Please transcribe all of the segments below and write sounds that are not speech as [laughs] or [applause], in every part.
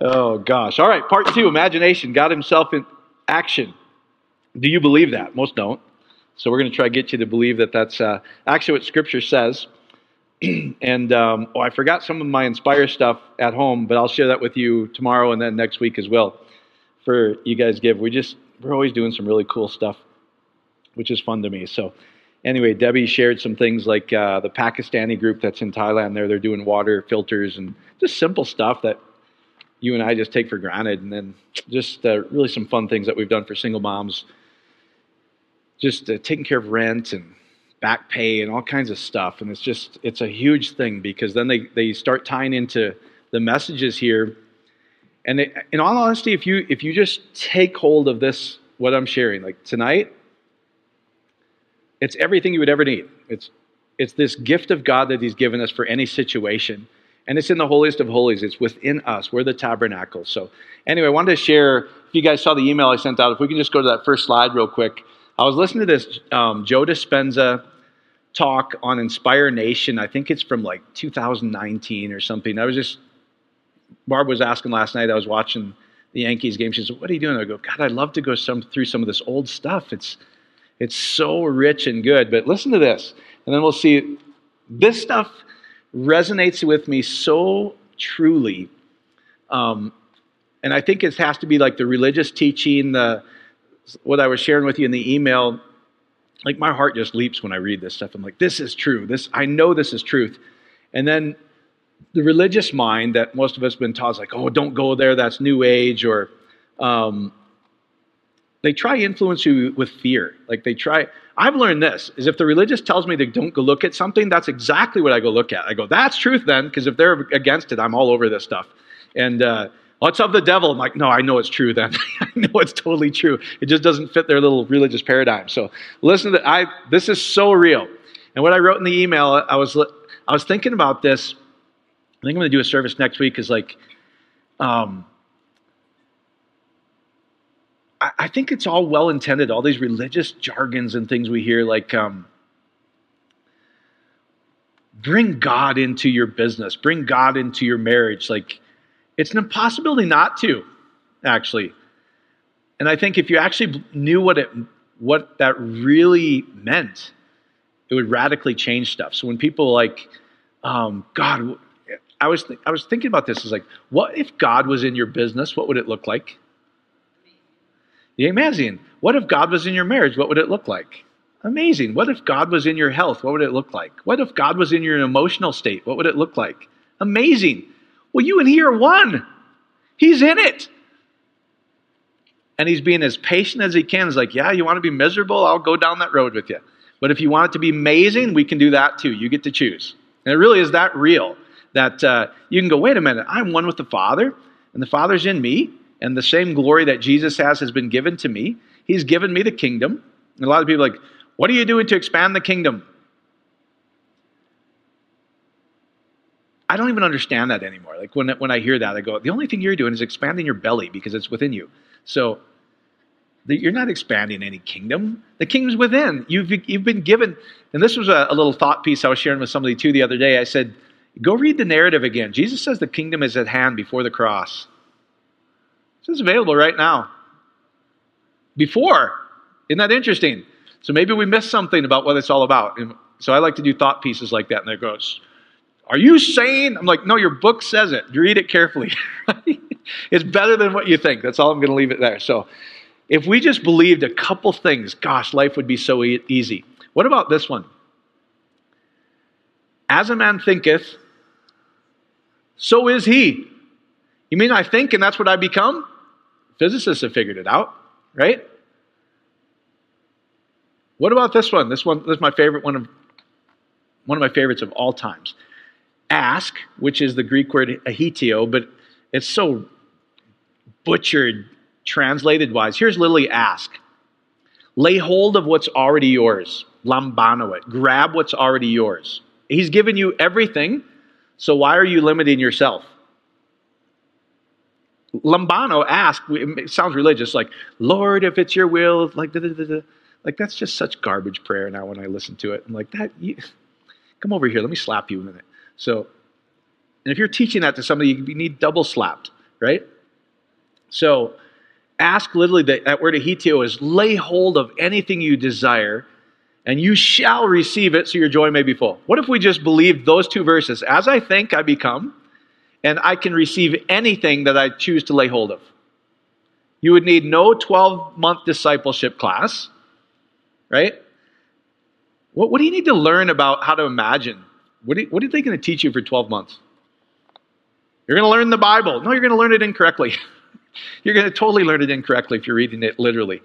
Oh, gosh. All right, part two imagination, God Himself in action. Do you believe that? Most don't. So we're going to try to get you to believe that that's uh, actually what Scripture says. [clears throat] and um, oh, I forgot some of my Inspire stuff at home, but I'll share that with you tomorrow and then next week as well. For you guys give, we just we're always doing some really cool stuff, which is fun to me. So anyway, Debbie shared some things like uh, the Pakistani group that's in Thailand. There, they're doing water filters and just simple stuff that you and I just take for granted, and then just uh, really some fun things that we've done for single moms, just uh, taking care of rent and back pay and all kinds of stuff. And it's just it's a huge thing because then they they start tying into the messages here. And they, in all honesty, if you if you just take hold of this, what I'm sharing, like tonight, it's everything you would ever need. It's it's this gift of God that He's given us for any situation. And it's in the holiest of holies. It's within us. We're the tabernacle. So, anyway, I wanted to share. If you guys saw the email I sent out, if we can just go to that first slide real quick. I was listening to this um, Joe Dispenza talk on Inspire Nation. I think it's from like 2019 or something. I was just, Barb was asking last night, I was watching the Yankees game. She said, What are you doing? I go, God, I'd love to go some, through some of this old stuff. It's, it's so rich and good. But listen to this, and then we'll see. This stuff resonates with me so truly. Um, and I think it has to be like the religious teaching, the what I was sharing with you in the email. Like my heart just leaps when I read this stuff. I'm like, this is true. This I know this is truth. And then the religious mind that most of us have been taught is like, oh, don't go there. That's New Age, or um, they try influence you with fear. Like they try. I've learned this: is if the religious tells me they don't go look at something, that's exactly what I go look at. I go, that's truth then, because if they're against it, I'm all over this stuff. And uh, what's of the devil? I'm like, no, I know it's true then. [laughs] I know it's totally true. It just doesn't fit their little religious paradigm. So listen to I. This is so real. And what I wrote in the email, I was I was thinking about this. I think I'm going to do a service next week. Is like. Um, I think it's all well intended, all these religious jargons and things we hear, like um, bring God into your business, bring God into your marriage. Like, it's an impossibility not to, actually. And I think if you actually knew what it what that really meant, it would radically change stuff. So when people like, um, God, I was th- I was thinking about this. Is like, what if God was in your business? What would it look like? Amazing. What if God was in your marriage? What would it look like? Amazing. What if God was in your health? What would it look like? What if God was in your emotional state? What would it look like? Amazing. Well, you and he are one. He's in it. And he's being as patient as he can. He's like, yeah, you want to be miserable? I'll go down that road with you. But if you want it to be amazing, we can do that too. You get to choose. And it really is that real that uh, you can go, wait a minute, I'm one with the Father, and the Father's in me, and the same glory that Jesus has has been given to me. He's given me the kingdom. And a lot of people are like, what are you doing to expand the kingdom? I don't even understand that anymore. Like when, when I hear that, I go, the only thing you're doing is expanding your belly because it's within you. So you're not expanding any kingdom. The kingdom's within. You've, you've been given, and this was a, a little thought piece I was sharing with somebody too the other day. I said, go read the narrative again. Jesus says the kingdom is at hand before the cross. It's available right now. Before. Isn't that interesting? So maybe we missed something about what it's all about. And so I like to do thought pieces like that. And it goes, Are you saying? I'm like, No, your book says it. Read it carefully. [laughs] it's better than what you think. That's all I'm going to leave it there. So if we just believed a couple things, gosh, life would be so e- easy. What about this one? As a man thinketh, so is he. You mean I think and that's what I become? Physicists have figured it out, right? What about this one? This one this is my favorite one of one of my favorites of all times. Ask, which is the Greek word aiteo, but it's so butchered translated wise. Here's literally ask. Lay hold of what's already yours. Lambano it. Grab what's already yours. He's given you everything, so why are you limiting yourself? Lambano asked, it sounds religious, like, Lord, if it's your will, like, da, da, da, like that's just such garbage prayer now when I listen to it. I'm like, that, you, come over here, let me slap you a minute. So, and if you're teaching that to somebody, you need double slapped right? So ask literally that, that word aiteo is lay hold of anything you desire and you shall receive it so your joy may be full. What if we just believed those two verses? As I think, I become, and I can receive anything that I choose to lay hold of. You would need no 12 month discipleship class, right? What, what do you need to learn about how to imagine? What, you, what are they going to teach you for 12 months? You're going to learn the Bible. No, you're going to learn it incorrectly. [laughs] you're going to totally learn it incorrectly if you're reading it literally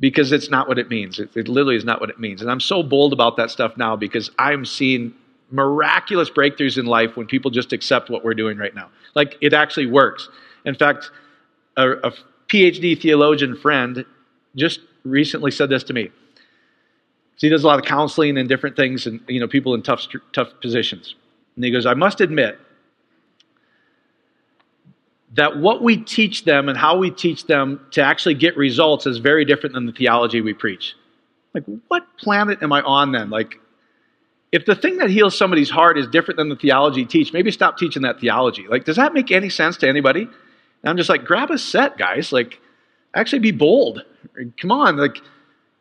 because it's not what it means. It, it, literally is not what it means. And I'm so bold about that stuff now because I'm seeing miraculous breakthroughs in life when people just accept what we're doing right now. Like it actually works. In fact, a, a PhD theologian friend just recently said this to me. So he does a lot of counseling and different things, and you know, people in tough, tough positions. And he goes, "I must admit that what we teach them and how we teach them to actually get results is very different than the theology we preach. Like, what planet am I on then? Like, if the thing that heals somebody's heart is different than the theology teach, maybe stop teaching that theology. Like, does that make any sense to anybody? And I'm just like, grab a set, guys. Like, actually be bold. Come on. Like,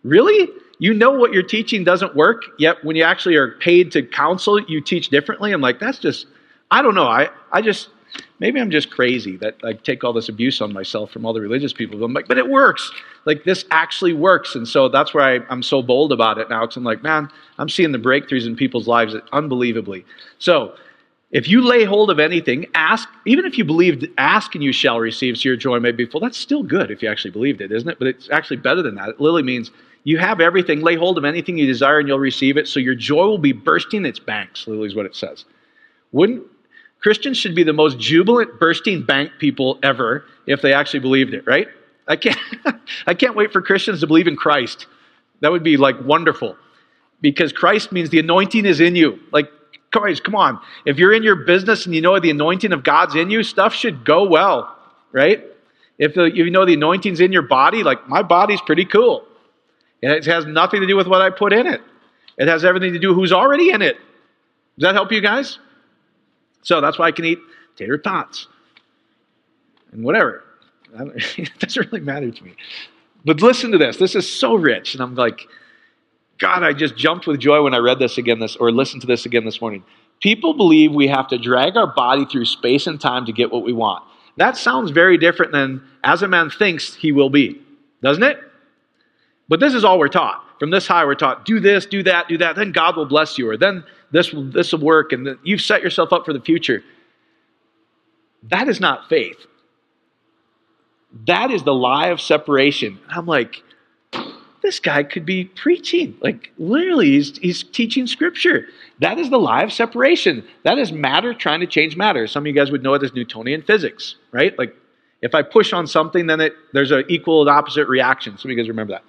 really? You know what you're teaching doesn't work, yet when you actually are paid to counsel, you teach differently. I'm like, that's just, I don't know. I, I just, maybe I'm just crazy that I take all this abuse on myself from all the religious people. But I'm like, but it works. Like this actually works. And so that's why I, am so bold about it now. Because I'm like, man, I'm seeing the breakthroughs in people's lives unbelievably. So if you lay hold of anything, ask, even if you believed, ask and you shall receive, so your joy may be full. That's still good if you actually believed it, isn't it? But it's actually better than that. It literally means you have everything, lay hold of anything you desire and you'll receive it, so your joy will be bursting its banks, literally is what it says. Wouldn't Christians should be the most jubilant, bursting bank people ever if they actually believed it, right? I can't, [laughs] I can't wait for Christians to believe in Christ. That would be like wonderful. Because Christ means the anointing is in you. Like, guys, come on. If you're in your business and you know the anointing of God's in you, stuff should go well, right? If, you know the anointing's in your body, like my body's pretty cool. And it has nothing to do with what I put in it. It has everything to do who's already in it. Does that help you guys? So that's why I can eat tater tots and whatever. [laughs] it doesn't really matter to me. But listen to this. This is so rich. And I'm like, God, I just jumped with joy when I read this again this or listened to this again this morning. People believe we have to drag our body through space and time to get what we want. That sounds very different than as a man thinks he will be, doesn't it? But this is all we're taught. From this high, we're taught do this, do that, do that, then God will bless you, or then this will, this will work, and then you've set yourself up for the future. That is not faith. That is the lie of separation. I'm like, this guy could be preaching. Like, literally, he's, he's teaching scripture. That is the lie of separation. That is matter trying to change matter. Some of you guys would know it as Newtonian physics, right? Like, if I push on something, then it, there's an equal and opposite reaction. Some of you guys remember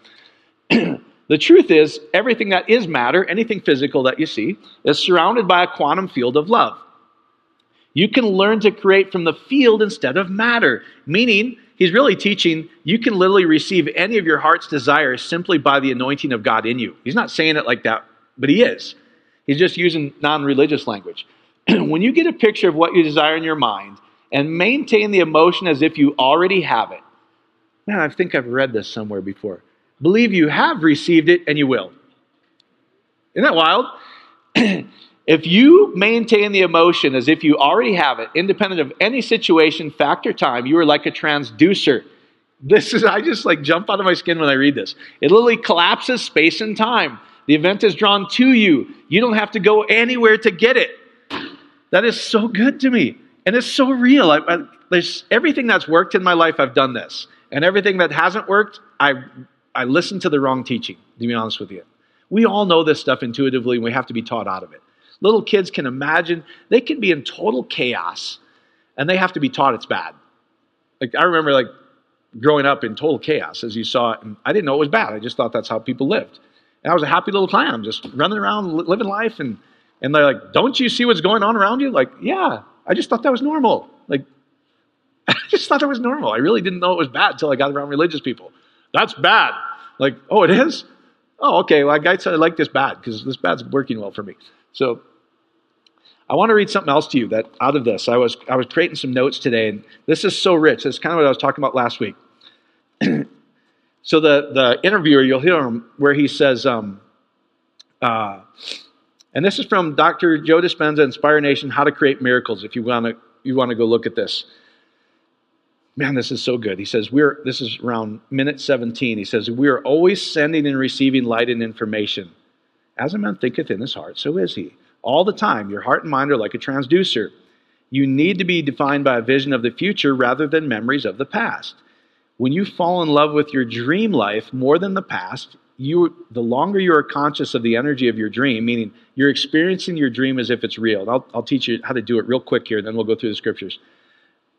that. [clears throat] The truth is, everything that is matter, anything physical that you see, is surrounded by a quantum field of love. You can learn to create from the field instead of matter, meaning he's really teaching you can literally receive any of your heart's desires simply by the anointing of God in you. He's not saying it like that, but he is. He's just using non religious language. [clears throat] when you get a picture of what you desire in your mind and maintain the emotion as if you already have it, man, I think I've read this somewhere before. Believe you have received it and you will. Isn't that wild? [clears throat] if you maintain the emotion as if you already have it, independent of any situation, fact, or time, you are like a transducer. This is, I just like jump out of my skin when I read this. It literally collapses space and time. The event is drawn to you. You don't have to go anywhere to get it. That is so good to me. And it's so real. I, I, there's everything that's worked in my life, I've done this. And everything that hasn't worked, I I listened to the wrong teaching, to be honest with you. We all know this stuff intuitively, and we have to be taught out of it. Little kids can imagine, they can be in total chaos, and they have to be taught it's bad. Like, I remember, like, growing up in total chaos, as you saw, and I didn't know it was bad. I just thought that's how people lived. And I was a happy little clown, just running around, living life, and, and they're like, Don't you see what's going on around you? Like, yeah, I just thought that was normal. Like, [laughs] I just thought that was normal. I really didn't know it was bad until I got around religious people. That's bad. Like, oh, it is? Oh, okay. Well, I said I like this bad because this bad's working well for me. So I want to read something else to you that out of this. I was I was creating some notes today, and this is so rich. It's kind of what I was talking about last week. [clears throat] so the the interviewer, you'll hear him where he says, um, uh, and this is from Dr. Joe Dispenza, Inspire Nation, How to Create Miracles. If you want to you want to go look at this. Man, this is so good. He says, We're this is around minute 17. He says, We are always sending and receiving light and information. As a man thinketh in his heart, so is he all the time. Your heart and mind are like a transducer. You need to be defined by a vision of the future rather than memories of the past. When you fall in love with your dream life more than the past, you, the longer you are conscious of the energy of your dream, meaning you're experiencing your dream as if it's real. I'll, I'll teach you how to do it real quick here, then we'll go through the scriptures.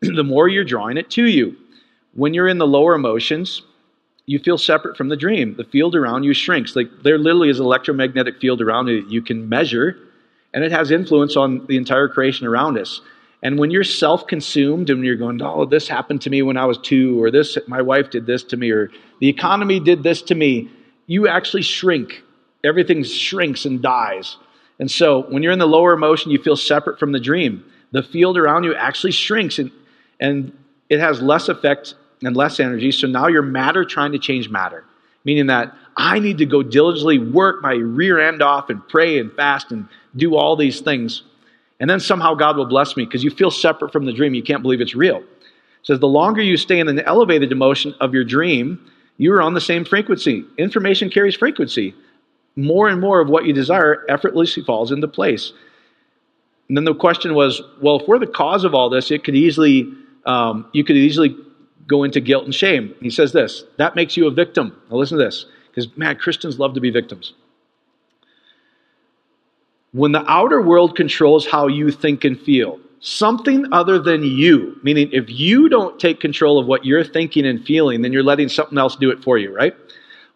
[clears throat] the more you're drawing it to you. When you're in the lower emotions, you feel separate from the dream. The field around you shrinks. Like there literally is an electromagnetic field around you that you can measure and it has influence on the entire creation around us. And when you're self consumed and you're going, oh, this happened to me when I was two, or this, my wife did this to me, or the economy did this to me, you actually shrink. Everything shrinks and dies. And so when you're in the lower emotion, you feel separate from the dream. The field around you actually shrinks and, and it has less effect and less energy. So now you're matter trying to change matter, meaning that I need to go diligently work my rear end off and pray and fast and do all these things. And then somehow God will bless me because you feel separate from the dream. You can't believe it's real. It says the longer you stay in an elevated emotion of your dream, you are on the same frequency. Information carries frequency. More and more of what you desire effortlessly falls into place. And then the question was, well, if we're the cause of all this, it could easily, um, you could easily go into guilt and shame. He says this that makes you a victim. Now listen to this, because man, Christians love to be victims. When the outer world controls how you think and feel, something other than you, meaning if you don't take control of what you're thinking and feeling, then you're letting something else do it for you, right?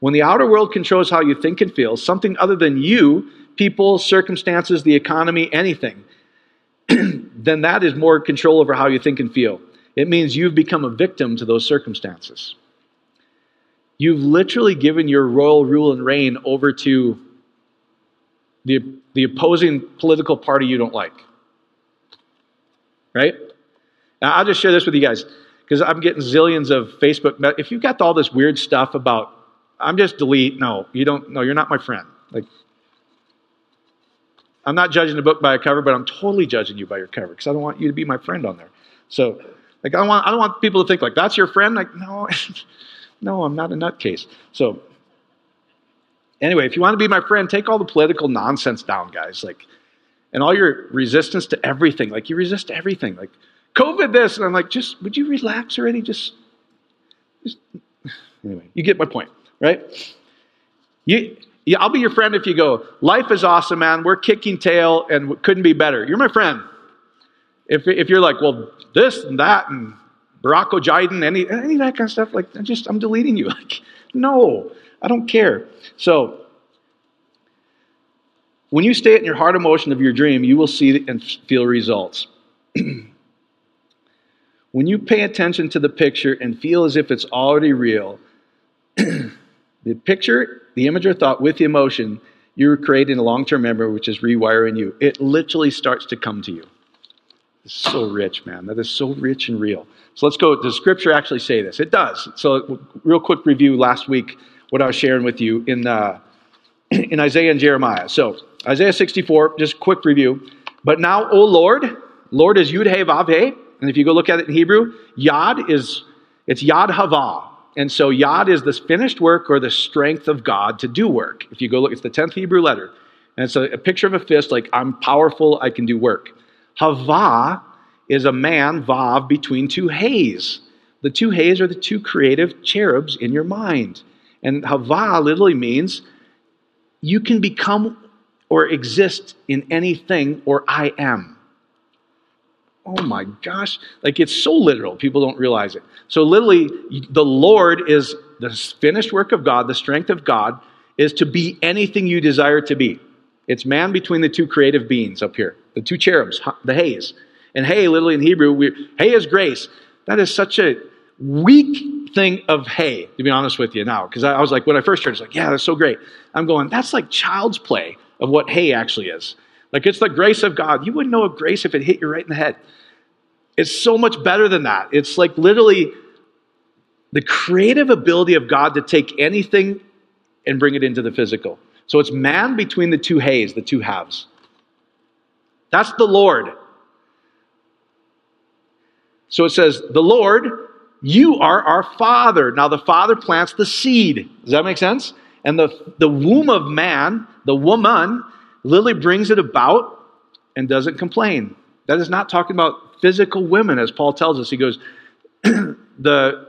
When the outer world controls how you think and feel, something other than you, people, circumstances, the economy, anything, [clears throat] then that is more control over how you think and feel. It means you've become a victim to those circumstances. You've literally given your royal rule and reign over to the, the opposing political party you don't like. Right? Now, I'll just share this with you guys because I'm getting zillions of Facebook. If you've got all this weird stuff about, I'm just delete. No, you don't. No, you're not my friend. Like, I'm not judging a book by a cover, but I'm totally judging you by your cover because I don't want you to be my friend on there. So, like, I want I don't want people to think like that's your friend. Like, no, [laughs] no, I'm not a nutcase. So, Anyway, if you want to be my friend, take all the political nonsense down, guys. Like, and all your resistance to everything. Like, you resist everything. Like, COVID this. And I'm like, just, would you relax already? Just, just, [sighs] anyway, you get my point, right? You, yeah, I'll be your friend if you go, life is awesome, man. We're kicking tail and couldn't be better. You're my friend. If, if you're like, well, this and that and Barack Ojiden, any, any of that kind of stuff, like, I'm just, I'm deleting you. [laughs] Like, no. I don't care. So, when you stay in your heart emotion of your dream, you will see and feel results. [clears throat] when you pay attention to the picture and feel as if it's already real, [clears throat] the picture, the image or thought with the emotion, you're creating a long term memory which is rewiring you. It literally starts to come to you. It's so rich, man. That is so rich and real. So let's go. Does Scripture actually say this? It does. So, real quick review last week what I was sharing with you in, uh, [clears throat] in Isaiah and Jeremiah. So, Isaiah 64, just quick review. But now, O Lord, Lord is Yud He Vav He, and if you go look at it in Hebrew, Yad is, it's Yad Hava. And so Yad is this finished work or the strength of God to do work. If you go look, it's the 10th Hebrew letter. And it's a, a picture of a fist, like I'm powerful, I can do work. Hava is a man, Vav, between two hays. The two hays are the two creative cherubs in your mind. And Hava literally means you can become or exist in anything or I am. Oh my gosh. Like it's so literal. People don't realize it. So, literally, the Lord is the finished work of God, the strength of God is to be anything you desire to be. It's man between the two creative beings up here, the two cherubs, the hays. And hay, literally in Hebrew, we, hay is grace. That is such a weak thing of hay, to be honest with you now. Because I, I, was like, when I first heard it, I was like, yeah, that's so great. I'm going, that's like child's play of what hay actually is. Like it's the grace of God. You wouldn't know a grace if it hit you right in the head. It's so much better than that. It's like literally the creative ability of God to take anything and bring it into the physical. So it's man between the two hays, the two halves. That's the Lord. So it says, The Lord, you are our Father. Now the Father plants the seed. Does that make sense? And the, the womb of man, the woman, literally brings it about and doesn't complain. That is not talking about physical women, as Paul tells us. He goes, [clears throat] the,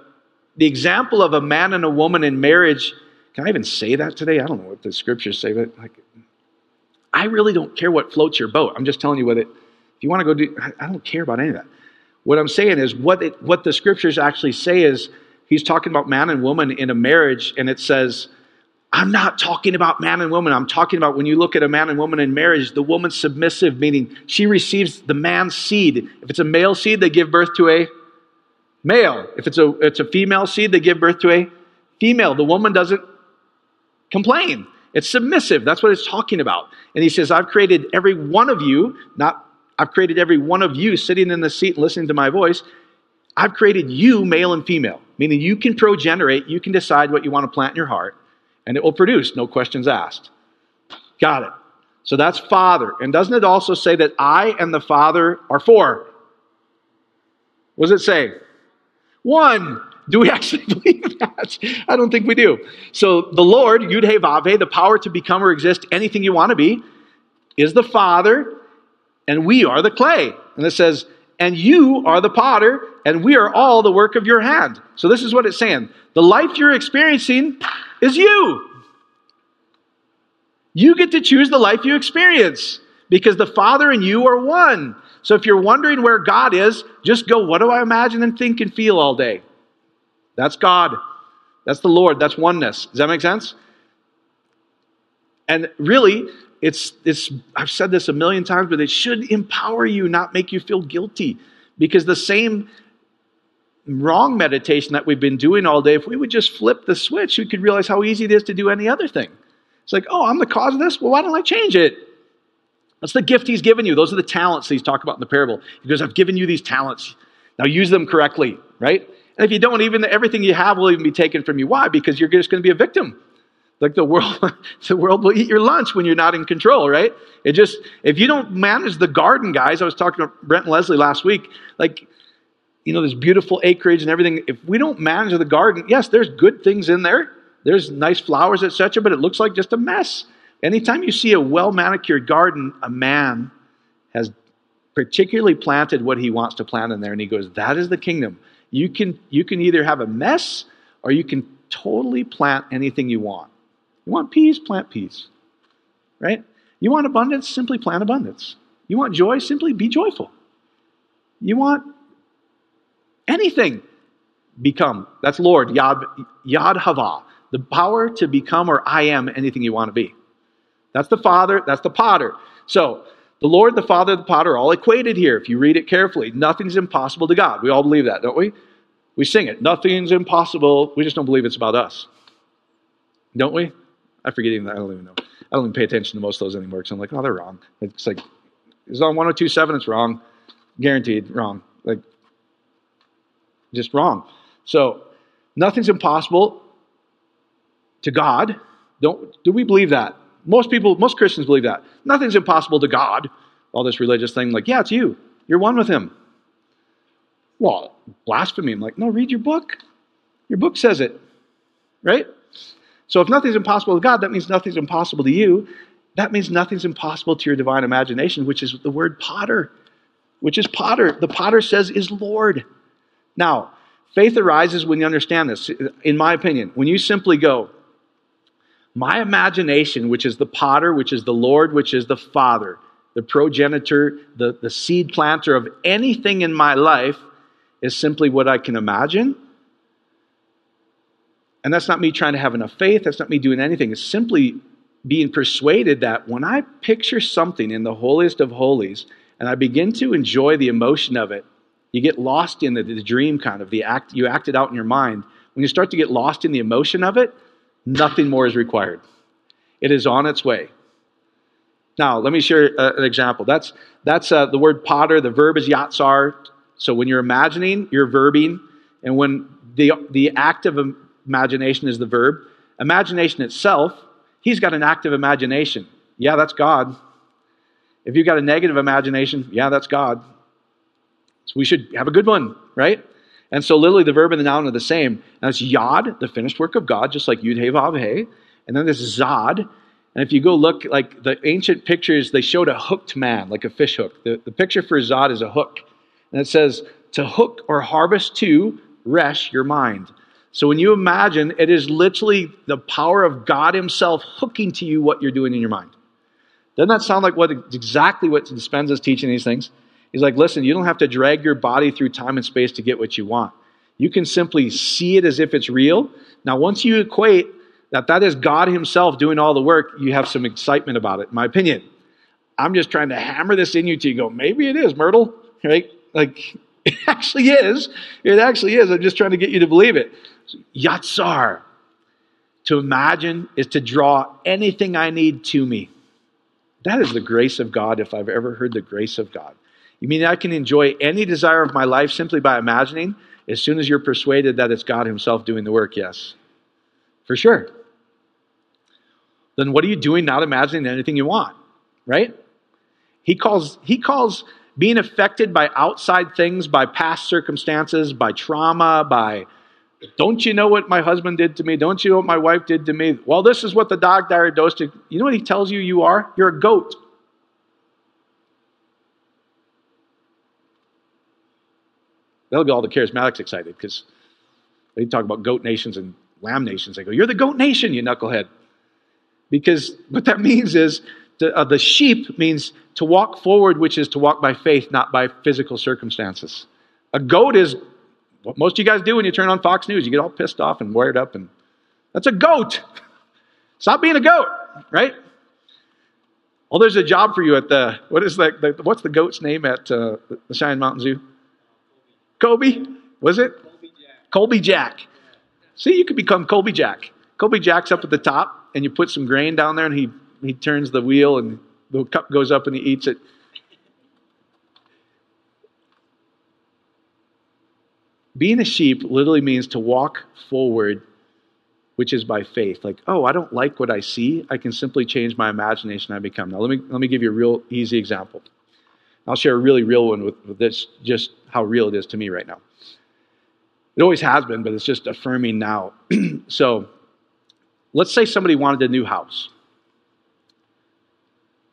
the example of a man and a woman in marriage, can I even say that today? I don't know what the scriptures say, but like, I really don't care what floats your boat. I'm just telling you what it, if you want to go do, I don't care about any of that. What I'm saying is what, it, what the scriptures actually say is he's talking about man and woman in a marriage, and it says, I'm not talking about man and woman. I'm talking about when you look at a man and woman in marriage, the woman's submissive, meaning she receives the man's seed. If it's a male seed, they give birth to a male. If it's a, it's a female seed, they give birth to a female. The woman doesn't complain. It's submissive. That's what it's talking about. And he says, I've created every one of you, not I've created every one of you sitting in the seat listening to my voice. I've created you, male and female, meaning you can progenerate, you can decide what you want to plant in your heart, and it will produce, no questions asked. Got it. So that's Father. And doesn't it also say that I and the Father are four? What does it say? One. Do we [laughs] actually believe that? I don't think we do. So the Lord, Yud He Vav the power to become or exist anything you want to be, is the Father, and we are the clay. And it says, and you are the potter, and we are all the work of your hand. So this is what it's saying. The life you're experiencing is you. You get to choose the life you experience because the Father and you are one. So if you're wondering where God is, just go, what do I imagine and think and feel all day? That's God. That's the Lord. That's oneness. Does that make sense? And really, it's, it's, I've said this a million times, but it should empower you, not make you feel guilty. Because the same wrong meditation that we've been doing all day, if we would just flip the switch, we could realize how easy it is to do any other thing. It's like, oh, I'm the cause of this? Well, why don't I change it? That's the gift he's given you. Those are the talents he's talking about in the parable. He goes, I've given you these talents. Now use them correctly, right? And if you don't, even everything you have will even be taken from you. Why? Because you're just going to be a victim. Like the world, [laughs] the world will eat your lunch when you're not in control, right? It just, if you don't manage the garden, guys, I was talking to Brent and Leslie last week, like, you know, this beautiful acreage and everything. If we don't manage the garden, yes, there's good things in there. There's nice flowers, etc., but it looks like just a mess. Anytime you see a well manicured garden, a man has particularly planted what he wants to plant in there, and he goes, That is the kingdom. You can, you can either have a mess or you can totally plant anything you want. You want peace? Plant peace. Right? You want abundance? Simply plant abundance. You want joy? Simply be joyful. You want anything? Become. That's Lord, Yad, Yad Hava. The power to become or I am anything you want to be. That's the Father, that's the potter. So, the Lord, the Father, the potter are all equated here if you read it carefully. Nothing's impossible to God. We all believe that, don't we? We sing it. Nothing's impossible. We just don't believe it's about us. Don't we? I forget even. That. I don't even know. I don't even pay attention to most of those anymore because I'm like, oh, they're wrong. It's like it's on 102.7. It's wrong, guaranteed wrong. Like just wrong. So nothing's impossible to God. Don't do we believe that? Most people, most Christians believe that. Nothing's impossible to God. All this religious thing, like, yeah, it's you. You're one with Him. Well, blasphemy. I'm like, no, read your book. Your book says it, right? So if nothing's impossible to God, that means nothing's impossible to you. That means nothing's impossible to your divine imagination, which is the word potter, which is potter. The potter says is Lord. Now, faith arises when you understand this, in my opinion. When you simply go, my imagination, which is the potter, which is the Lord, which is the Father, the progenitor, the, the seed planter of anything in my life, is simply what I can imagine and that's not me trying to have enough faith. That's not me doing anything. It's simply being persuaded that when I picture something in the holiest of holies and I begin to enjoy the emotion of it, you get lost in the, the dream kind of the act you act it out in your mind. When you start to get lost in the emotion of it, nothing more is required. It is on its way. Now, let me share uh, an example. That's, that's uh, the word potter. The verb is yatsar. So when you're imagining, you're verbing. And when the, the act of imagination is the verb, imagination itself, he's got an active imagination. Yeah, that's God. If you've got a negative imagination, yeah, that's God. So we should have a good one, right? And so literally the verb and the noun are the same. And it's yod, the finished work of God, just like yud he vav. And then there's zod. And if you go look, like the ancient pictures, they showed a hooked man, like a fish hook. The, the picture for zod is a hook. And it says, to hook or harvest to, resh, your mind. So when you imagine, it is literally the power of God Himself hooking to you what you're doing in your mind. Doesn't that sound like what exactly what Dispenza's teaching these things? He's like, listen, you don't have to drag your body through time and space to get what you want. You can simply see it as if it's real. Now, once you equate that that is God Himself doing all the work, you have some excitement about it, in my opinion. I'm just trying to hammer this in you to go, maybe it is, Myrtle, right? Like, [laughs] it actually is. It actually is. I'm just trying to get you to believe it. Yatsar. To imagine is to draw anything I need to me. That is the grace of God, if I've ever heard the grace of God. You mean I can enjoy any desire of my life simply by imagining as soon as you're persuaded that it's God Himself doing the work? Yes. For sure. Then what are you doing not imagining anything you want? Right? He calls, he calls being affected by outside things, by past circumstances, by trauma, by don't you know what my husband did to me? Don't you know what my wife did to me? Well, this is what the dog diagnosed. You know what he tells you you are? You're a goat. That'll get all the charismatics excited because they talk about goat nations and lamb nations. They go, You're the goat nation, you knucklehead. Because what that [laughs] means is to, uh, the sheep means to walk forward, which is to walk by faith, not by physical circumstances. A goat is what most of you guys do when you turn on Fox News. You get all pissed off and wired up, and that's a goat. [laughs] Stop being a goat, right? Well, there's a job for you at the what is that? The, what's the goat's name at uh, the Cheyenne Mountain Zoo? Kobe, was it? Colby Jack. Colby Jack. See, you could become Colby Jack. Colby Jack's up at the top, and you put some grain down there, and he he turns the wheel, and the cup goes up, and he eats it. Being a sheep literally means to walk forward, which is by faith. Like, oh, I don't like what I see. I can simply change my imagination. I become. Now, let me let me give you a real easy example. I'll share a really real one with, with this, just how real it is to me right now. It always has been, but it's just affirming now. [clears throat] so, let's say somebody wanted a new house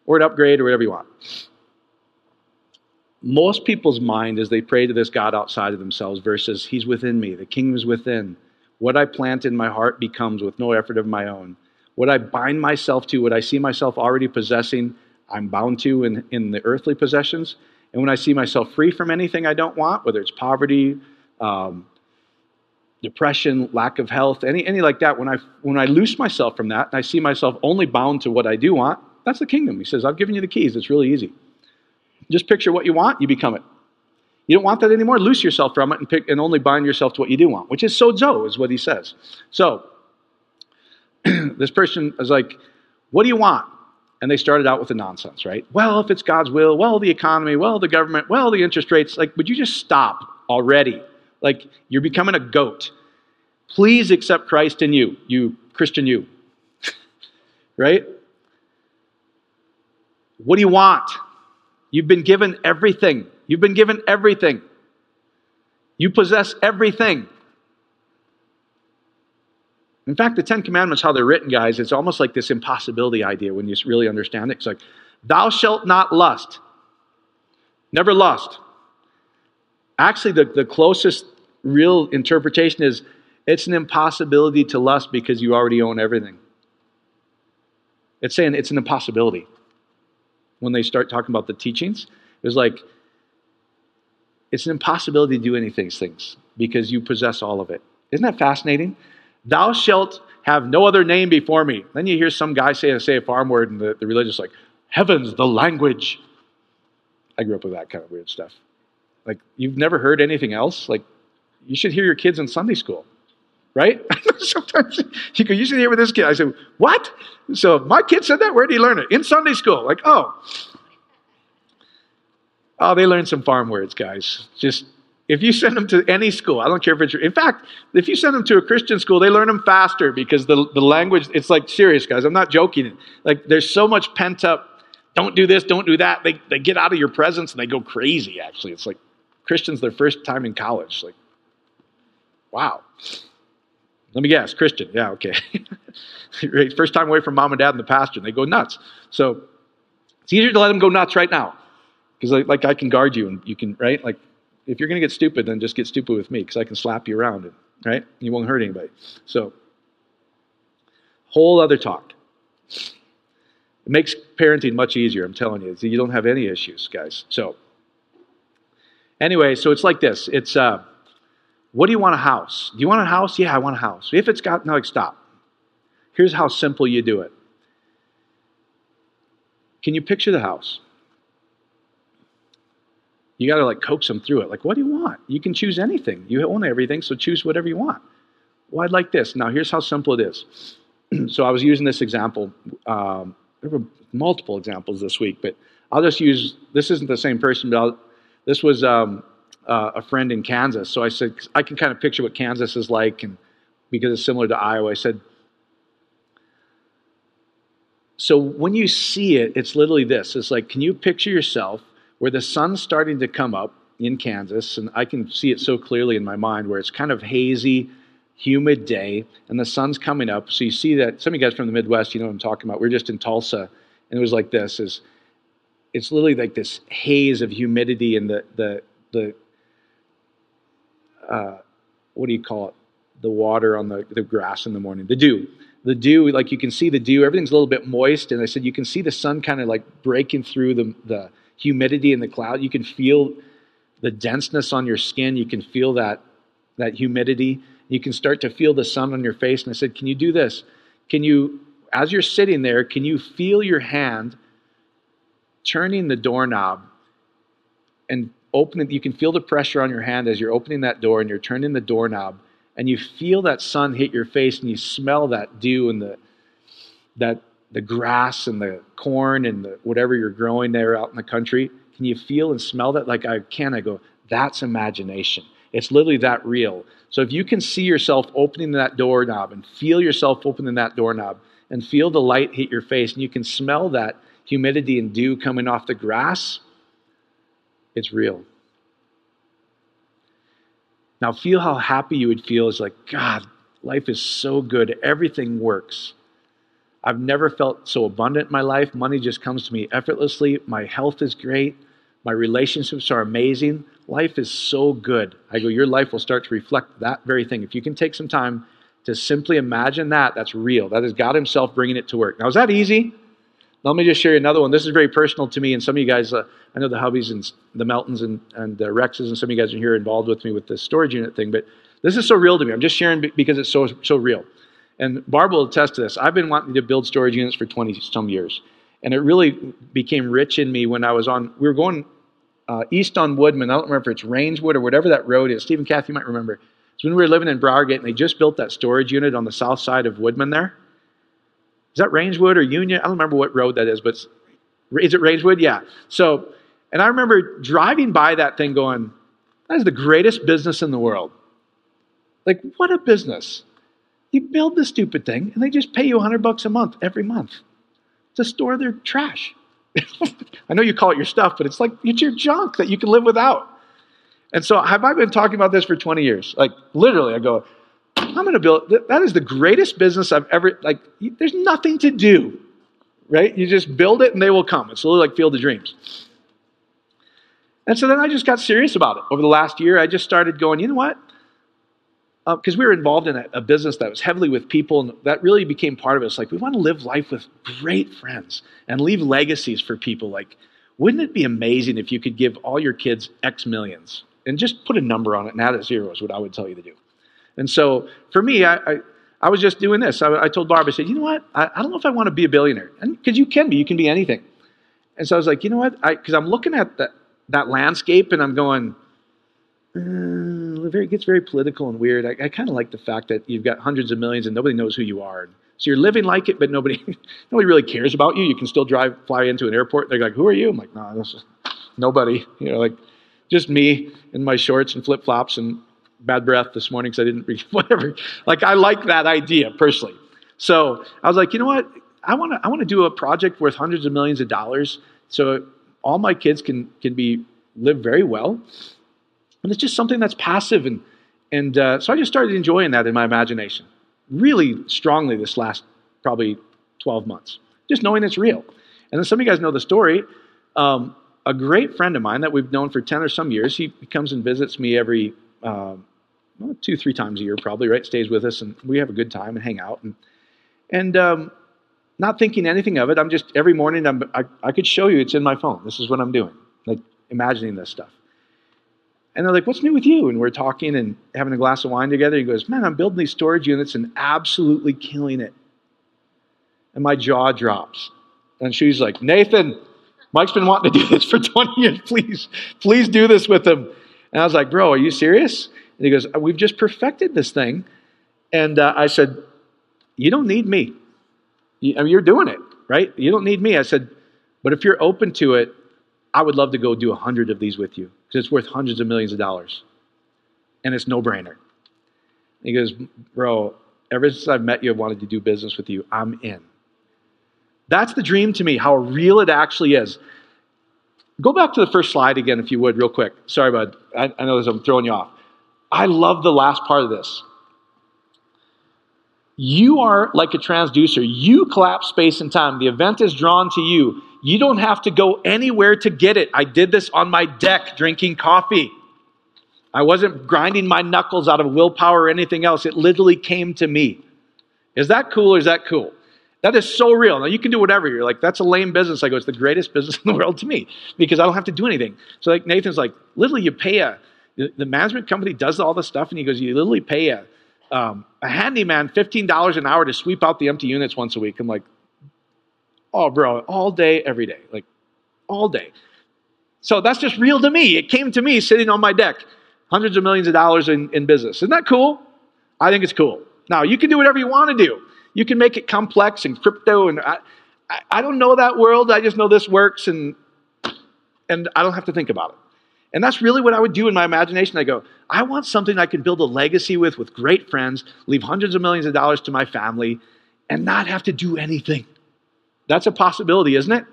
or an upgrade or whatever you want. Most people's mind as they pray to this God outside of themselves versus He's within me, the kingdom is within. What I plant in my heart becomes with no effort of my own. What I bind myself to, what I see myself already possessing, I'm bound to in, in the earthly possessions. And when I see myself free from anything I don't want, whether it's poverty, um, depression, lack of health, any, any like that, when I, when I loose myself from that and I see myself only bound to what I do want, that's the kingdom. He says, I've given you the keys. It's really easy. Just picture what you want, you become it. You don't want that anymore, loose yourself from it and, pick, and only bind yourself to what you do want, which is sozo, is what he says. So, [clears throat] this person is like, What do you want? And they started out with the nonsense, right? Well, if it's God's will, well, the economy, well, the government, well, the interest rates. Like, would you just stop already? Like, you're becoming a goat. Please accept Christ in you, you Christian you. [laughs] right? What do you want? You've been given everything. You've been given everything. You possess everything. In fact, the Ten Commandments, how they're written, guys, it's almost like this impossibility idea when you really understand it. It's like, thou shalt not lust. Never lust. Actually, the, the closest real interpretation is it's an impossibility to lust because you already own everything. It's saying it's an impossibility. When they start talking about the teachings, it was like, it's an impossibility to do any these things because you possess all of it. Isn't that fascinating? Thou shalt have no other name before me. Then you hear some guy say, say a farm word, and the, the religious like, heavens, the language. I grew up with that kind of weird stuff. Like, you've never heard anything else? Like, you should hear your kids in Sunday school. right? [laughs] Sometimes you can usually hear with this kid. I said, What? So my kid said that. Where did he learn it? In Sunday school. Like, oh. Oh, they learned some farm words, guys. Just if you send them to any school, I don't care if it's, in fact, if you send them to a Christian school, they learn them faster because the, the language, it's like serious, guys. I'm not joking. Like, there's so much pent up, don't do this, don't do that. They, they get out of your presence and they go crazy, actually. It's like Christians, their first time in college. Like, wow. Let me guess, Christian. Yeah, okay. [laughs] First time away from mom and dad and the pastor, and they go nuts. So it's easier to let them go nuts right now. Because, like, like, I can guard you, and you can, right? Like, if you're going to get stupid, then just get stupid with me, because I can slap you around, right? You won't hurt anybody. So, whole other talk. It makes parenting much easier, I'm telling you. You don't have any issues, guys. So, anyway, so it's like this. It's, uh, what do you want a house? Do you want a house? Yeah, I want a house. If it's got, no, like, stop. Here's how simple you do it. Can you picture the house? You got to like coax them through it. Like, what do you want? You can choose anything. You own everything, so choose whatever you want. Well, I'd like this. Now, here's how simple it is. [clears throat] so I was using this example. Um, there were multiple examples this week, but I'll just use this isn't the same person, but I'll, this was um, uh, a friend in Kansas. So I said, I can kind of picture what Kansas is like, and because it's similar to Iowa, I said, so when you see it, it's literally this. It's like, can you picture yourself where the sun's starting to come up in Kansas, and I can see it so clearly in my mind, where it's kind of hazy, humid day, and the sun's coming up. So you see that. Some of you guys from the Midwest, you know what I'm talking about. We we're just in Tulsa, and it was like this: is it's literally like this haze of humidity, and the the the uh, what do you call it? The water on the, the grass in the morning, the dew. The dew, like you can see the dew, everything's a little bit moist. And I said, you can see the sun kind of like breaking through the, the humidity in the cloud. You can feel the denseness on your skin. You can feel that, that humidity. You can start to feel the sun on your face. And I said, Can you do this? Can you, as you're sitting there, can you feel your hand turning the doorknob and opening, you can feel the pressure on your hand as you're opening that door and you're turning the doorknob, and you feel that sun hit your face, and you smell that dew and the that the grass and the corn and the, whatever you're growing there out in the country. Can you feel and smell that? Like I can. I go, that's imagination. It's literally that real. So if you can see yourself opening that doorknob and feel yourself opening that doorknob and feel the light hit your face, and you can smell that humidity and dew coming off the grass, it's real. Now, feel how happy you would feel is like, God, life is so good. Everything works. I've never felt so abundant in my life. Money just comes to me effortlessly. My health is great. My relationships are amazing. Life is so good. I go, your life will start to reflect that very thing. If you can take some time to simply imagine that, that's real. That is God Himself bringing it to work. Now, is that easy? Let me just share you another one. This is very personal to me, and some of you guys, uh, I know the Hubbies and the Meltons and, and the Rexes, and some of you guys are here involved with me with the storage unit thing, but this is so real to me. I'm just sharing because it's so, so real. And Barb will attest to this. I've been wanting to build storage units for 20 some years, and it really became rich in me when I was on, we were going uh, east on Woodman. I don't remember if it's Rangewood or whatever that road is. Stephen Kathy you might remember. It's when we were living in Briargate, and they just built that storage unit on the south side of Woodman there. Is that Rangewood or Union? I don't remember what road that is, but is it Rangewood? Yeah. So, and I remember driving by that thing going, that is the greatest business in the world. Like, what a business. You build the stupid thing, and they just pay you 100 bucks a month every month to store their trash. [laughs] I know you call it your stuff, but it's like it's your junk that you can live without. And so, have I been talking about this for 20 years? Like, literally, I go, I'm going to build, that is the greatest business I've ever, like, there's nothing to do, right? You just build it and they will come. It's a little like Field of Dreams. And so then I just got serious about it. Over the last year, I just started going, you know what? Because uh, we were involved in a, a, business that was heavily with people, and that really became part of us. Like, we want to live life with great friends and leave legacies for people. Like, wouldn't it be amazing if you could give all your kids X millions and just put a number on it add a zero, is what I would tell you to do. And so for me, I, I, I was just doing this. I, I, told Barb, I said, you know what? I, I don't know if I want to be a billionaire. Because you can be, you can be anything. And so I was like, you know what? Because I'm looking at that, that landscape and I'm going, uh, very, it gets very political and weird. I, I kind of like the fact that you've got hundreds of millions and nobody knows who you are. So you're living like it, but nobody, [laughs] nobody really cares about you. You can still drive, fly into an airport. They're like, "Who are you?" I'm like, "No, is nobody." You know, like just me in my shorts and flip flops and bad breath this morning because I didn't read [laughs] whatever. Like I like that idea personally. So I was like, you know what? I want to I want to do a project worth hundreds of millions of dollars, so all my kids can can be live very well, and it's just something that's passive and and uh, so I just started enjoying that in my imagination, really strongly this last probably twelve months, just knowing it's real. And then some of you guys know the story. Um, a great friend of mine that we've known for ten or some years, he comes and visits me every. Uh, well, two, three times a year, probably, right? Stays with us, and we have a good time and hang out. And, and um, not thinking anything of it. I'm just every morning. I'm, I, I could show you. It's in my phone. This is what I'm doing. Like imagining this stuff. And they're like, "What's new with you?" And we're talking and having a glass of wine together. He goes, "Man, I'm building these storage units and absolutely killing it." And my jaw drops. And she's like, "Nathan, Mike's been wanting to do this for [laughs] 20 years. Please, please do this with him." And I was like, "Bro, are you serious?" And he goes, "We've just perfected this thing." And uh, I said, "You don't need me." I mean, you're doing it, right? You don't need me. I said, but if you're open to it, I would love to go do a hundred of these with you because it's worth hundreds of millions of dollars. And it's no brainer. He goes, bro, ever since I've met you, I've wanted to do business with you. I'm in. That's the dream to me, how real it actually is. Go back to the first slide again, if you would, real quick. Sorry, bud. I, I know this, I'm throwing you off. I love the last part of this. You are like a transducer. You collapse space and time. The event is drawn to you. You don't have to go anywhere to get it. I did this on my deck drinking coffee. I wasn't grinding my knuckles out of willpower or anything else. It literally came to me. Is that cool or is that cool? That is so real. Now you can do whatever. You're like, that's a lame business. I go, it's the greatest business [laughs] in the world to me because I don't have to do anything. So like Nathan's like, literally you pay a, the management company does all the stuff and he goes, you literally pay a, um, a handyman $15 an hour to sweep out the empty units once a week. I'm like, oh, bro, all day, every day, like all day. So that's just real to me. It came to me sitting on my deck, hundreds of millions of dollars in, in business. Isn't that cool? I think it's cool. Now, you can do whatever you want to do. You can make it complex and crypto, and I, I, don't know that world. I just know this works, and, and I don't have to think about it. And that's really what I would do in my imagination. I go, I want something I can build a legacy with, with great friends, leave hundreds of millions of dollars to my family, and not have to do anything. That's a possibility, isn't it?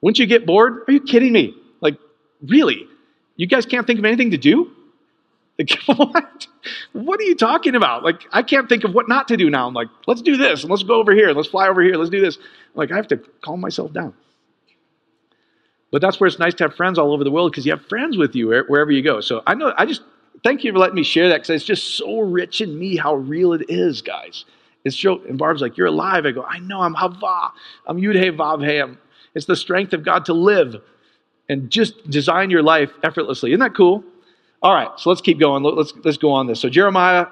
Wouldn't you get bored? Are you kidding me? Like, really? You guys can't think of anything to do? Like, [laughs] what? What are you talking about? Like, I can't think of what not to do now. I'm like, let's do this, and let's go over here, and let's fly over here, let's do this. Like, I have to calm myself down. But that's where it's nice to have friends all over the world because you have friends with you wherever you go. So I know, I just thank you for letting me share that because it's just so rich in me how real it is, guys. It's and Barb's like, You're alive. I go, I know, I'm Hava. I'm Yud He Vav He. It's the strength of God to live and just design your life effortlessly. Isn't that cool? All right, so let's keep going. Let's, let's go on this. So, Jeremiah,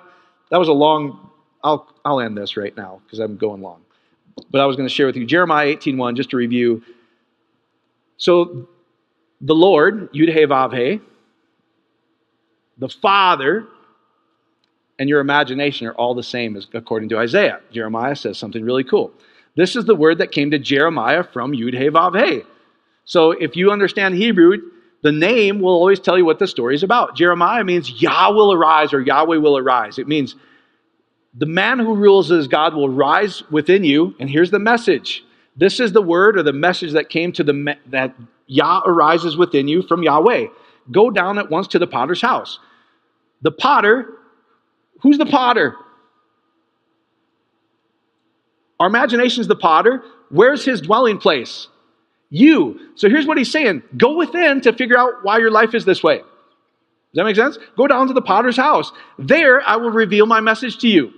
that was a long, I'll, I'll end this right now because I'm going long. But I was going to share with you Jeremiah 18.1, just to review. So the Lord, Yud He Vav He, the Father, and your imagination are all the same as according to Isaiah. Jeremiah says something really cool. This is the word that came to Jeremiah from Yud He Vav He. So if you understand Hebrew, the name will always tell you what the story is about. Jeremiah means Yah will arise or Yahweh will arise. It means the man who rules as God will rise within you. And here's the message this is the word or the message that came to the that Yah arises within you from Yahweh. Go down at once to the potter's house. The potter, who's the potter? Our imagination is the potter. Where's his dwelling place? You. So here's what he's saying go within to figure out why your life is this way. Does that make sense? Go down to the potter's house. There I will reveal my message to you.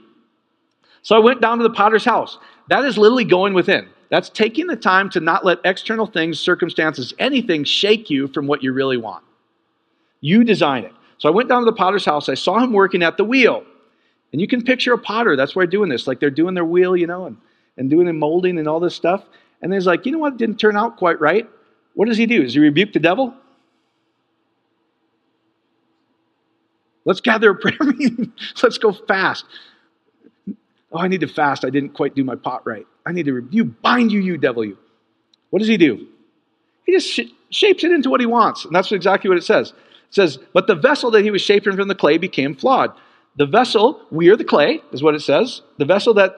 So I went down to the potter's house. That is literally going within. That's taking the time to not let external things, circumstances, anything shake you from what you really want. You design it. So I went down to the potter's house. I saw him working at the wheel. And you can picture a potter. That's why they're doing this. Like they're doing their wheel, you know, and, and doing the molding and all this stuff. And he's like, you know what? It didn't turn out quite right. What does he do? Does he rebuke the devil? Let's gather a prayer [laughs] meeting. Let's go fast. Oh, I need to fast. I didn't quite do my pot right. I need to you bind you, you devil, you. What does he do? He just sh- shapes it into what he wants. And that's exactly what it says. It says, But the vessel that he was shaping from the clay became flawed. The vessel, we are the clay, is what it says. The vessel that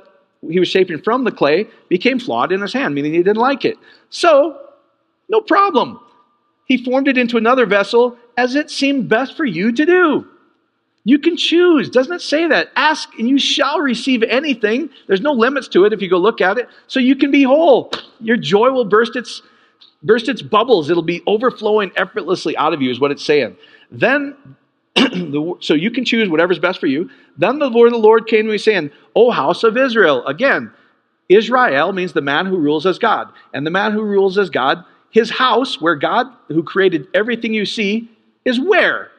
he was shaping from the clay became flawed in his hand, meaning he didn't like it. So, no problem. He formed it into another vessel as it seemed best for you to do. You can choose. Doesn't it say that? Ask and you shall receive anything. There's no limits to it if you go look at it. So you can be whole. Your joy will burst its burst its bubbles. It'll be overflowing effortlessly out of you, is what it's saying. Then [clears throat] so you can choose whatever's best for you. Then the word of the Lord came to me saying, O house of Israel. Again, Israel means the man who rules as God. And the man who rules as God, his house, where God, who created everything you see, is where?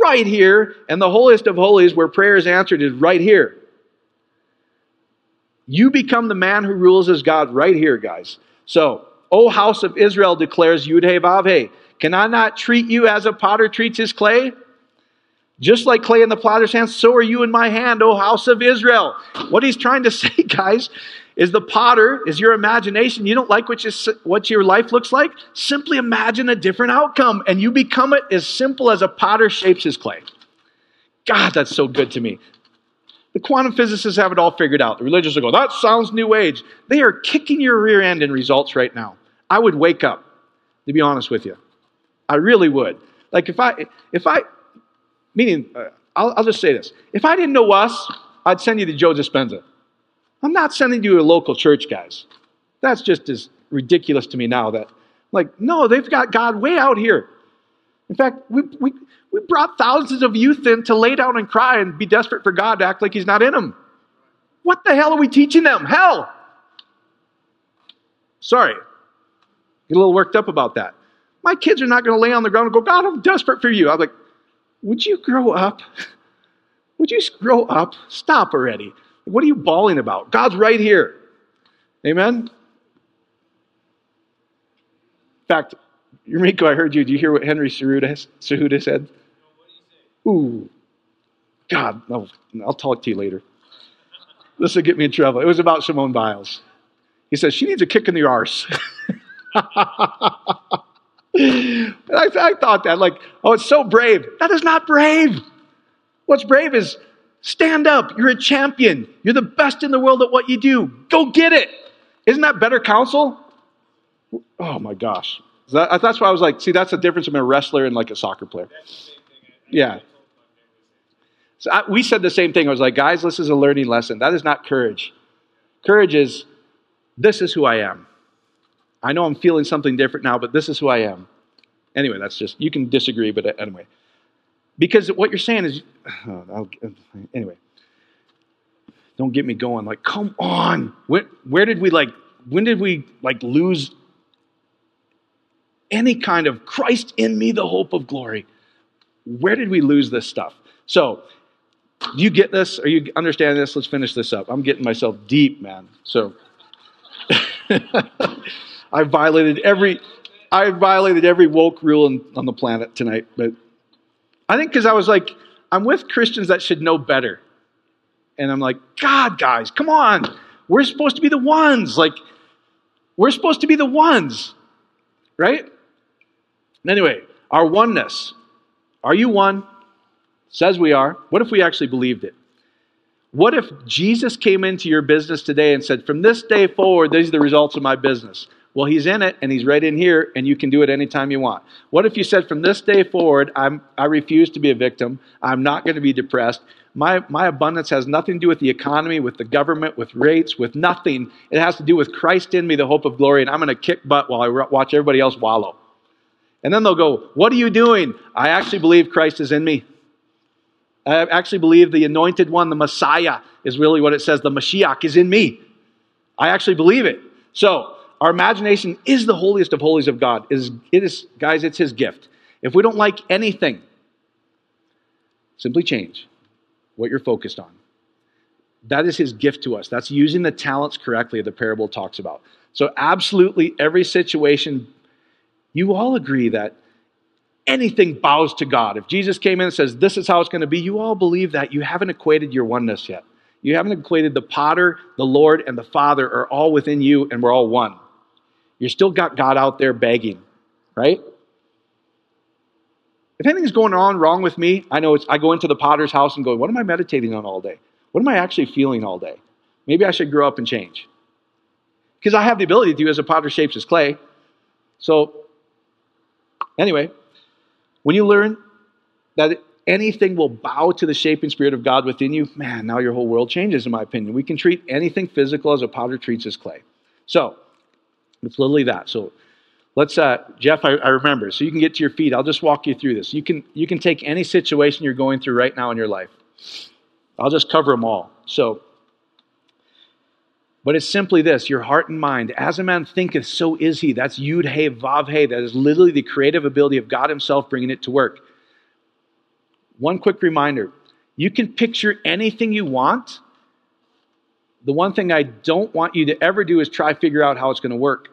right here, and the holiest of holies where prayer is answered is right here. You become the man who rules as God right here, guys. So, O house of Israel declares Yud He Vav He, can I not treat you as a potter treats his clay? Just like clay in the potter's hand, so are you in my hand, O house of Israel. What he's trying to [laughs] say, guys, is the potter, is your imagination. You don't like what, you, what your life looks like? Simply imagine a different outcome and you become it as simple as a potter shapes his clay. God, that's so good to me. The quantum physicists have it all figured out. The religious will go, that sounds new age. They are kicking your rear end in results right now. I would wake up, to be honest with you. I really would. Like if I, if I, meaning, uh, I'll, I'll just say this. If I didn't know us, I'd send you to Joe Dispenza. I'm not sending you to a local church, guys. That's just as ridiculous to me now that, like, no, they've got God way out here. In fact, we, we, we brought thousands of youth in to lay down and cry and be desperate for God to act like He's not in them. What the hell are we teaching them? Hell! Sorry. Get a little worked up about that. My kids are not going to lay on the ground and go, God, I'm desperate for you. I'm like, would you grow up? Would you grow up? Stop already. What are you bawling about? God's right here. Amen? In fact, Yurmiko, I heard you. Do you hear what Henry Cejudo said? Ooh. God, no, I'll talk to you later. This will get me in trouble. It was about Simone Biles. He says, she needs a kick in the arse. [laughs] I, I thought that, like, oh, it's so brave. That is not brave. What's brave is Stand up. You're a champion. You're the best in the world at what you do. Go get it. Isn't that better counsel? Oh my gosh. That, that's why I was like, see, that's the difference between a wrestler and like a soccer player. Yeah. So I, we said the same thing. I was like, guys, this is a learning lesson. That is not courage. Courage is, this is who I am. I know I'm feeling something different now, but this is who I am. Anyway, that's just, you can disagree, but anyway. Because what you're saying is, [sighs] oh, anyway, don't get me going. Like, come on. Where, where did we like, when did we like lose any kind of Christ in me, the hope of glory? Where did we lose this stuff? So, do you get this? Are you understanding this? Let's finish this up. I'm getting myself deep, man. So, [laughs] I violated every, I violated every woke rule in, on the planet tonight, but I think because I was like, I'm with Christians that should know better. And I'm like, God, guys, come on. We're supposed to be the ones. Like, we're supposed to be the ones. Right? Anyway, our oneness. Are you one? Says we are. What if we actually believed it? What if Jesus came into your business today and said, From this day forward, these are the results of my business? Well, he's in it and he's right in here and you can do it anytime you want. What if you said, from this day forward, I'm, I refuse to be a victim. I'm not going to be depressed. My, my abundance has nothing to do with the economy, with the government, with rates, with nothing. It has to do with Christ in me, the hope of glory, and I'm going to kick butt while I watch everybody else wallow. And then they'll go, What are you doing? I actually believe Christ is in me. I actually believe the anointed one, the Messiah, is really what it says. The Mashiach is in me. I actually believe it. So, our imagination is the holiest of holies of God. It is, it is, guys, it's His gift. If we don't like anything, simply change what you're focused on. That is His gift to us. That's using the talents correctly, the parable talks about. So, absolutely every situation, you all agree that anything bows to God. If Jesus came in and says, This is how it's going to be, you all believe that. You haven't equated your oneness yet. You haven't equated the potter, the Lord, and the Father are all within you, and we're all one. You still got God out there begging, right? If anything's going on wrong with me, I know it's, I go into the potter's house and go, What am I meditating on all day? What am I actually feeling all day? Maybe I should grow up and change. Because I have the ability to, do as a potter shapes his clay. So, anyway, when you learn that anything will bow to the shaping spirit of God within you, man, now your whole world changes, in my opinion. We can treat anything physical as a potter treats his clay. So, it's literally that. So, let's, uh, Jeff, I, I remember. So you can get to your feet. I'll just walk you through this. You can, you can take any situation you're going through right now in your life. I'll just cover them all. So, but it's simply this your heart and mind. As a man thinketh, so is he. That's Yud He Vav He. That is literally the creative ability of God Himself bringing it to work. One quick reminder you can picture anything you want. The one thing I don't want you to ever do is try figure out how it's going to work.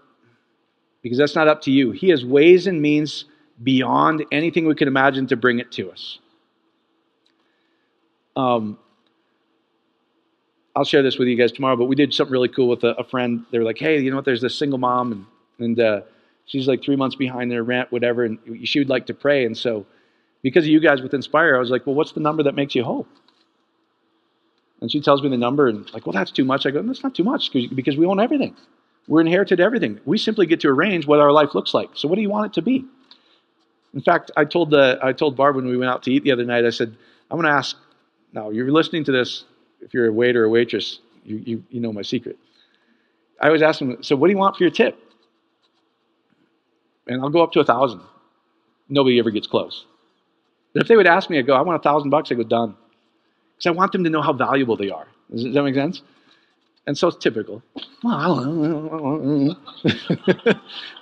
Because that's not up to you. He has ways and means beyond anything we can imagine to bring it to us. Um, I'll share this with you guys tomorrow, but we did something really cool with a, a friend. They were like, hey, you know what? There's this single mom, and, and uh, she's like three months behind their rent, whatever, and she would like to pray. And so, because of you guys with Inspire, I was like, well, what's the number that makes you whole? And she tells me the number, and like, well, that's too much. I go, that's not too much because we own everything. We're inherited everything. We simply get to arrange what our life looks like. So, what do you want it to be? In fact, I told the, I told Barb when we went out to eat the other night. I said, I'm going to ask. Now, you're listening to this if you're a waiter or waitress, you, you, you know my secret. I always ask them, so what do you want for your tip? And I'll go up to a thousand. Nobody ever gets close. But if they would ask me, I go, I want a thousand bucks, I go, done. Because I want them to know how valuable they are. Does, does that make sense? And so it's typical. Well, I don't know.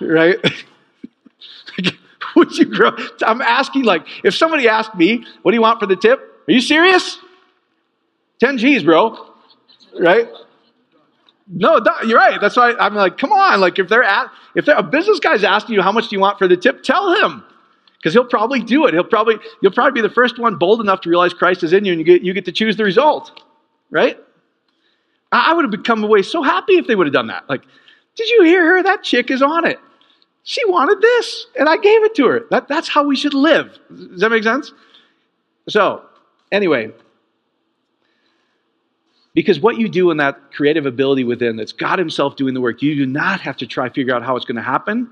[laughs] right? [laughs] Would you grow? I'm asking, like, if somebody asked me, what do you want for the tip? Are you serious? 10 G's, bro. Right? No, you're right. That's why I'm like, come on. Like, if they're at, if they're, a business guy's asking you how much do you want for the tip, tell him, because he'll probably do it. He'll probably, you'll probably be the first one bold enough to realize Christ is in you, and you get, you get to choose the result, right? I would have become away so happy if they would have done that. Like, did you hear her? That chick is on it. She wanted this, and I gave it to her. That, that's how we should live. Does that make sense? So, anyway, because what you do in that creative ability within, that's God Himself doing the work, you do not have to try figure out how it's going to happen.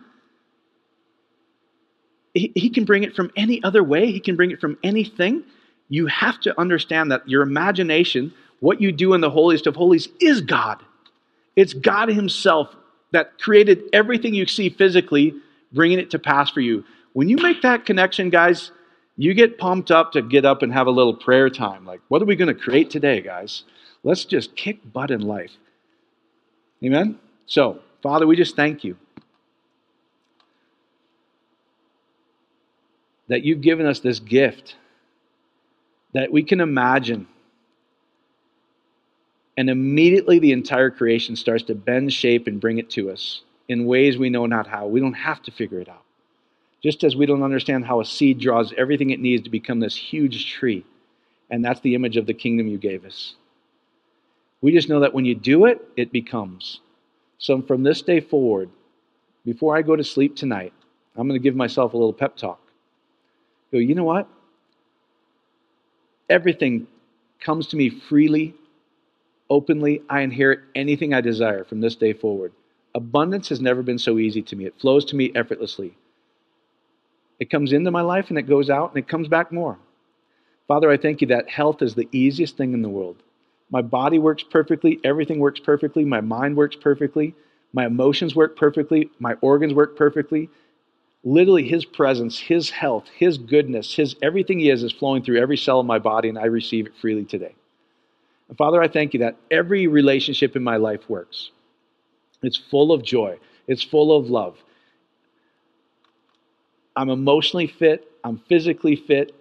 He, can bring it from any other way, He can bring it from anything. You have to understand that your imagination, what you do in the holiest of holies, is God. It's God Himself that created everything you see physically, bringing it to pass for you. When you make that connection, guys, you get pumped up to get up and have a little prayer time. Like, what are we going to create today, guys? Let's just kick butt in life. Amen? So, Father, we just thank you that you've given us this gift that we can imagine. And immediately the entire creation starts to bend shape and bring it to us in ways we know not how. We don't have to figure it out. Just as we don't understand how a seed draws everything it needs to become this huge tree. And that's the image of the kingdom you gave us. We just know that when you do it, it becomes. So from this day forward, before I go to sleep tonight, I'm going to give myself a little pep talk. Go, you know what? Everything comes to me freely, openly. I inherit anything I desire from this day forward. Abundance has never been so easy to me. It flows to me effortlessly. It comes into my life and it goes out and it comes back more. Father, I thank you that health is the easiest thing in the world. My body works perfectly. Everything works perfectly. My mind works perfectly. My emotions work perfectly. My organs work perfectly. Literally, His presence, His health, His goodness, His everything He is is flowing through every cell of my body, and I receive it freely today. And Father, I thank you that every relationship in my life works. It's full of joy, it's full of love. I'm emotionally fit, I'm physically fit,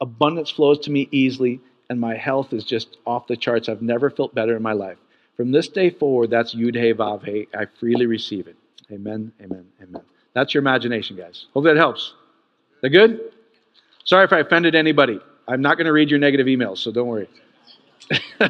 abundance flows to me easily and my health is just off the charts. I've never felt better in my life. From this day forward, that's Yud He Vav He. I freely receive it. Amen, amen, amen. That's your imagination, guys. Hope that helps. They're good? Sorry if I offended anybody. I'm not going to read your negative emails, so don't worry. [laughs]